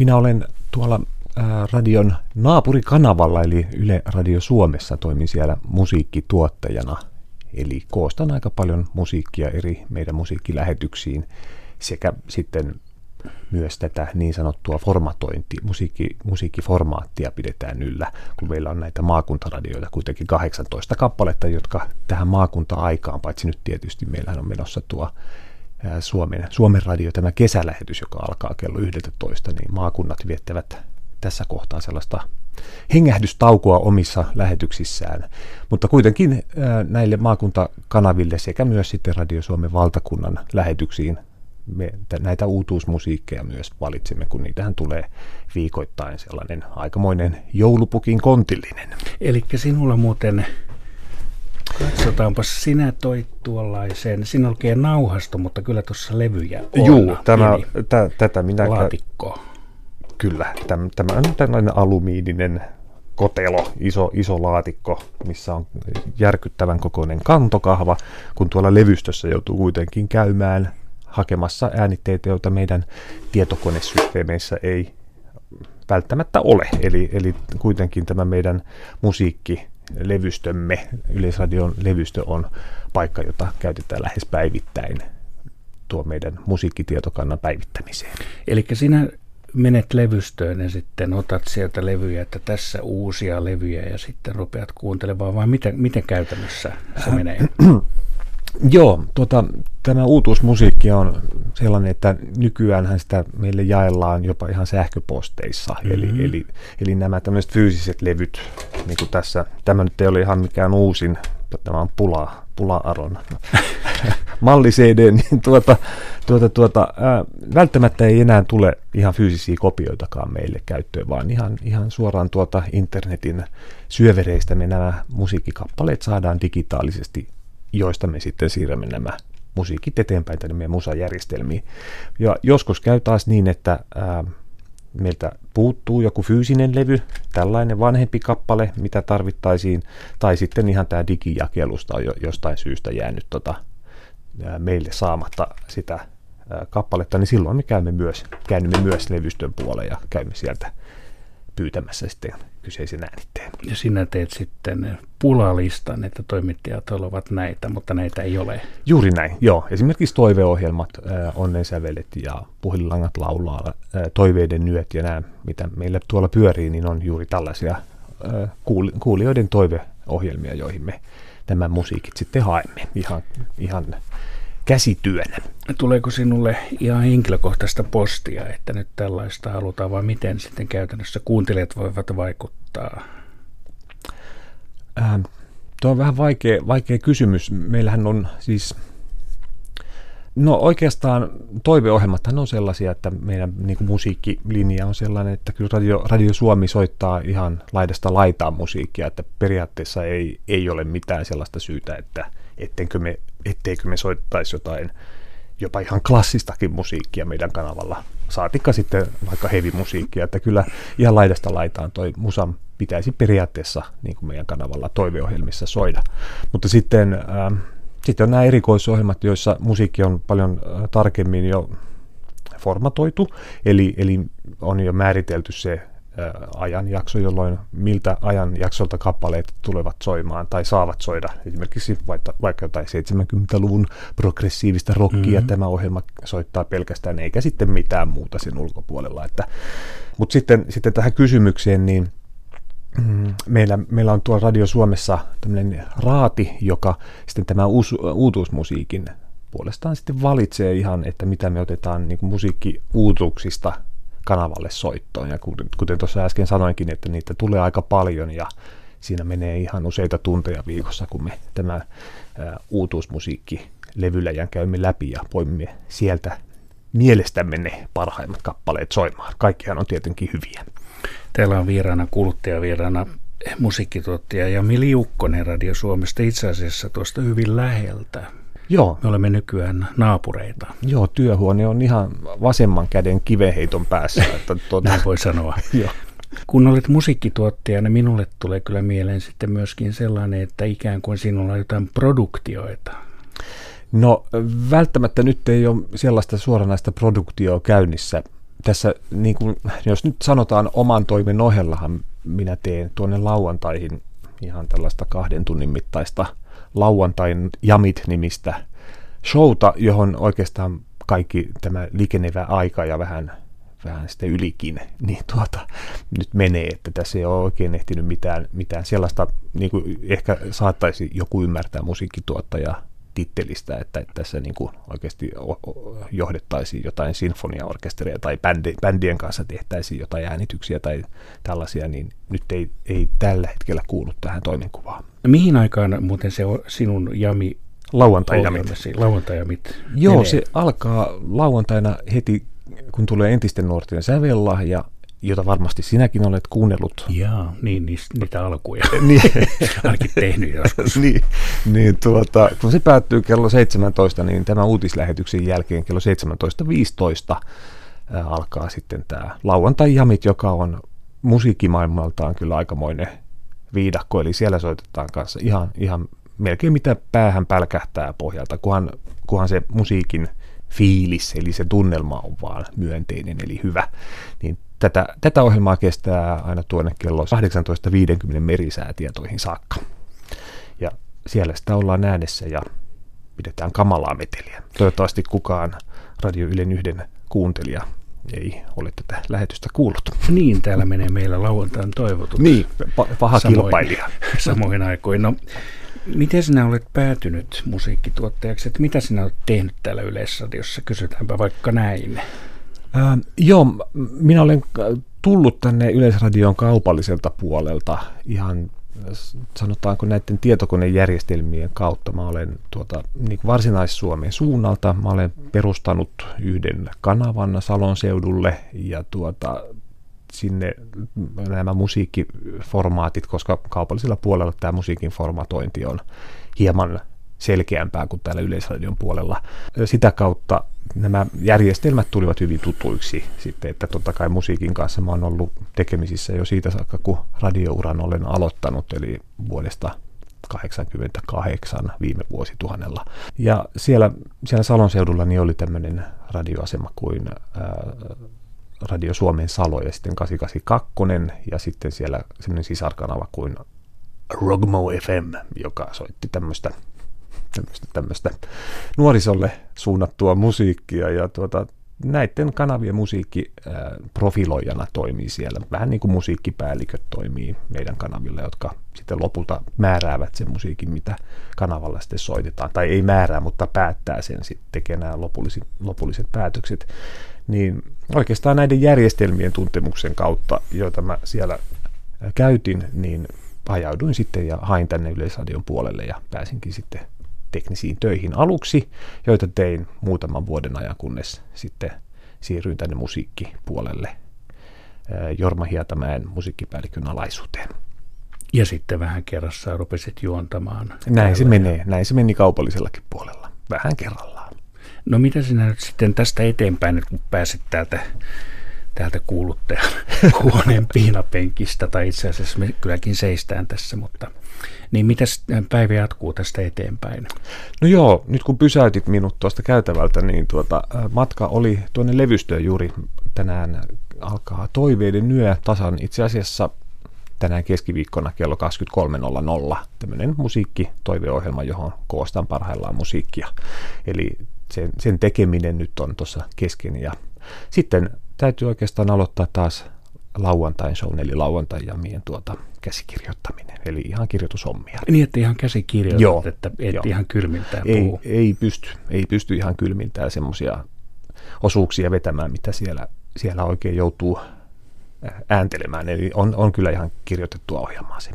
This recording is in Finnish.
Minä olen tuolla radion naapurikanavalla, eli Yle Radio Suomessa, toimin siellä musiikkituottajana. Eli koostan aika paljon musiikkia eri meidän musiikkilähetyksiin sekä sitten myös tätä niin sanottua formatointia, musiikki, musiikkiformaattia pidetään yllä, kun meillä on näitä maakuntaradioita kuitenkin 18 kappaletta, jotka tähän maakunta-aikaan, paitsi nyt tietysti meillähän on menossa tuo Suomen, Suomen radio, tämä kesälähetys, joka alkaa kello 11, niin maakunnat viettävät tässä kohtaa sellaista hengähdystaukoa omissa lähetyksissään. Mutta kuitenkin näille maakuntakanaville sekä myös sitten Radio Suomen valtakunnan lähetyksiin me näitä uutuusmusiikkeja myös valitsemme, kun niitähän tulee viikoittain sellainen aikamoinen joulupukin kontillinen. Eli sinulla muuten, katsotaanpa, sinä toit tuollaisen, siinä on oikein nauhasto, mutta kyllä tuossa levyjä on. Juu, tämä, tä, tätä minä... Laatikko. Kyllä, tämä, tämä on tällainen alumiininen kotelo, iso, iso laatikko, missä on järkyttävän kokoinen kantokahva, kun tuolla levystössä joutuu kuitenkin käymään hakemassa äänitteitä, joita meidän tietokonesysteemeissä ei välttämättä ole. Eli, eli kuitenkin tämä meidän musiikkilevystömme, Yleisradion levystö on paikka, jota käytetään lähes päivittäin tuo meidän musiikkitietokannan päivittämiseen. Eli sinä menet levystöön ja sitten otat sieltä levyjä, että tässä uusia levyjä ja sitten rupeat kuuntelemaan, vai miten, miten käytännössä se menee? Joo, tuota, tämä uutuusmusiikki on sellainen, että nykyään sitä meille jaellaan jopa ihan sähköposteissa. Mm-hmm. Eli, eli, eli nämä tämmöiset fyysiset levyt, niin kuin tässä, tämä nyt ei ole ihan mikään uusin, tämä on pula, pula-aron malli CD, niin tuota, tuota, tuota, ää, välttämättä ei enää tule ihan fyysisiä kopioitakaan meille käyttöön, vaan ihan, ihan suoraan tuota internetin syövereistä me nämä musiikkikappaleet saadaan digitaalisesti joista me sitten siirrämme nämä musiikit eteenpäin tänne meidän musajärjestelmiin. Ja joskus käy taas niin, että ää, meiltä puuttuu joku fyysinen levy, tällainen vanhempi kappale, mitä tarvittaisiin, tai sitten ihan tämä digijakelusta on jo, jostain syystä jäänyt tota, ää, meille saamatta sitä ää, kappaletta, niin silloin me käymme myös, käännymme myös levystön puolelle ja käymme sieltä pyytämässä sitten kyseisen äänitteen. Ja sinä teet sitten pulalistan, että toimittajat ovat näitä, mutta näitä ei ole. Juuri näin, joo. Esimerkiksi toiveohjelmat, äh, onnensävelet ja puhelinlangat laulaa, äh, toiveiden nyöt ja nämä, mitä meillä tuolla pyörii, niin on juuri tällaisia äh, kuulijoiden toiveohjelmia, joihin me nämä musiikit sitten haemme ihan, ihan käsityönä. Tuleeko sinulle ihan henkilökohtaista postia, että nyt tällaista halutaan, vai miten sitten käytännössä kuuntelijat voivat vaikuttaa? Ähm, tuo on vähän vaikea, vaikea kysymys. Meillähän on siis, no oikeastaan toiveohjelmathan on sellaisia, että meidän niin kuin musiikkilinja on sellainen, että kyllä Radio, Radio Suomi soittaa ihan laidasta laitaan musiikkia, että periaatteessa ei, ei ole mitään sellaista syytä, että etteikö me, etteikö me soittaisi jotain jopa ihan klassistakin musiikkia meidän kanavalla. Saatikka sitten vaikka heavy-musiikkia, että kyllä ihan laidasta laitaan toi musan pitäisi periaatteessa niin kuin meidän kanavalla toiveohjelmissa soida. Mutta sitten, äh, sitten on nämä erikoisohjelmat, joissa musiikki on paljon äh, tarkemmin jo formatoitu, eli, eli on jo määritelty se ajanjakso, jolloin miltä ajanjaksolta kappaleet tulevat soimaan tai saavat soida. Esimerkiksi vaikka, vaikka jotain 70-luvun progressiivista rockia mm-hmm. tämä ohjelma soittaa pelkästään, eikä sitten mitään muuta sen ulkopuolella. Että, mutta sitten, sitten tähän kysymykseen, niin mm, meillä, meillä on tuolla Radio Suomessa tämmöinen raati, joka sitten tämä uus, uutuusmusiikin puolestaan sitten valitsee ihan, että mitä me otetaan niin musiikkiuutuuksista kanavalle soittoon. Ja kuten tuossa äsken sanoinkin, että niitä tulee aika paljon ja siinä menee ihan useita tunteja viikossa, kun me tämä uutuusmusiikki levyläjän käymme läpi ja voimme sieltä mielestämme ne parhaimmat kappaleet soimaan. Kaikkihan on tietenkin hyviä. Täällä on vieraana kuluttajavieraana musiikkituottaja ja Ukkonen Radio Suomesta itse asiassa tuosta hyvin läheltä. Joo. Me olemme nykyään naapureita. Joo, työhuone on ihan vasemman käden kiveheiton päässä. Että tuota... Näin voi sanoa. Joo. Kun olet musiikkituottajana, minulle tulee kyllä mieleen sitten myöskin sellainen, että ikään kuin sinulla on jotain produktioita. No välttämättä nyt ei ole sellaista suoranaista produktioa käynnissä tässä, niin kuin, jos nyt sanotaan oman toimen ohellahan, minä teen tuonne lauantaihin ihan tällaista kahden tunnin mittaista lauantain jamit-nimistä showta, johon oikeastaan kaikki tämä liikenevä aika ja vähän, vähän sitten ylikin, niin tuota, nyt menee, että tässä ei ole oikein ehtinyt mitään, mitään sellaista, niin kuin ehkä saattaisi joku ymmärtää musiikkituottaja tittelistä, että, että tässä niin kuin oikeasti johdettaisiin jotain sinfoniaorkesteria tai bändi, bändien kanssa tehtäisiin jotain äänityksiä tai tällaisia, niin nyt ei, ei tällä hetkellä kuulu tähän toimenkuvaan. Mihin aikaan muuten se on sinun jami Lauantai-jamit. Lauantai-jamit. Joo, menee. se alkaa lauantaina heti, kun tulee entisten nuorten sävellahja, jota varmasti sinäkin olet kuunnellut. Jaa, niin, niitä alkuja. niin. Ainakin tehnyt joskus. niin, niin tuota, kun se päättyy kello 17, niin tämän uutislähetyksen jälkeen kello 17.15 alkaa sitten tämä lauantai-jamit, joka on musiikkimaailmaltaan kyllä aikamoinen viidakko, eli siellä soitetaan kanssa ihan, ihan melkein mitä päähän pälkähtää pohjalta, kunhan, kunhan se musiikin fiilis, eli se tunnelma on vaan myönteinen, eli hyvä, niin tätä, tätä ohjelmaa kestää aina tuonne kello 18.50 merisäätietoihin saakka. Ja siellä sitä ollaan äänessä ja pidetään kamalaa meteliä. Toivottavasti kukaan Radio Ylen yhden kuuntelija ei ole tätä lähetystä kuullut. Niin, täällä menee meillä lauantain toivotut. Niin, paha samoin, kilpailija. Samoin aikoin. No, Miten sinä olet päätynyt musiikkituottajaksi? Että mitä sinä olet tehnyt täällä Yleisradiossa? Kysytäänpä vaikka näin. Äh, joo, minä olen tullut tänne Yleisradion kaupalliselta puolelta ihan sanotaanko näiden tietokonejärjestelmien kautta. Mä olen tuota, niin Varsinais-Suomen suunnalta, mä olen perustanut yhden kanavan Salon seudulle ja tuota, sinne nämä musiikkiformaatit, koska kaupallisella puolella tämä musiikin formatointi on hieman selkeämpää kuin täällä Yleisradion puolella. Sitä kautta nämä järjestelmät tulivat hyvin tutuiksi sitten, että totta kai musiikin kanssa mä oon ollut tekemisissä jo siitä saakka, kun radiouran olen aloittanut, eli vuodesta 88 viime vuosituhannella. Ja siellä, siellä Salon seudulla niin oli tämmöinen radioasema kuin ää, Radio Suomen Salo ja sitten 882 ja sitten siellä semmoinen sisarkanava kuin Rogmo FM, joka soitti tämmöistä tämmöistä, tämmöistä nuorisolle suunnattua musiikkia ja tuota, näiden kanavien musiikki profiloijana toimii siellä. Vähän niin kuin musiikkipäälliköt toimii meidän kanavilla, jotka sitten lopulta määräävät sen musiikin, mitä kanavalla sitten soitetaan. Tai ei määrää, mutta päättää sen sitten, tekee nämä lopulliset, lopulliset päätökset niin oikeastaan näiden järjestelmien tuntemuksen kautta, joita mä siellä käytin, niin ajauduin sitten ja hain tänne Yleisradion puolelle ja pääsinkin sitten teknisiin töihin aluksi, joita tein muutaman vuoden ajan, kunnes sitten siirryin tänne musiikkipuolelle Jorma Hietamäen musiikkipäällikön alaisuuteen. Ja sitten vähän kerrassaan rupesit juontamaan. Näin se menee, näin se meni kaupallisellakin puolella, vähän kerrallaan. No mitä sinä nyt sitten tästä eteenpäin, nyt kun pääset täältä, täältä kuuluttajan huoneen piinapenkistä, tai itse asiassa me kylläkin seistään tässä, mutta niin mitä päivä jatkuu tästä eteenpäin? No joo, nyt kun pysäytit minut tuosta käytävältä, niin tuota, matka oli tuonne levystöön juuri tänään alkaa toiveiden yö tasan itse asiassa tänään keskiviikkona kello 23.00 tämmöinen musiikkitoiveohjelma, johon koostan parhaillaan musiikkia. Eli sen, sen tekeminen nyt on tuossa kesken ja sitten täytyy oikeastaan aloittaa taas lauantain show, eli lauantai-jamien tuota käsikirjoittaminen, eli ihan kirjoitushommia. Niin, että ihan käsikirjoitat, Joo, että et jo. ihan kylmiltään ei, ei, pysty, ei pysty ihan kylmiltään semmoisia osuuksia vetämään, mitä siellä, siellä oikein joutuu ääntelemään, eli on, on kyllä ihan kirjoitettua ohjelmaa se.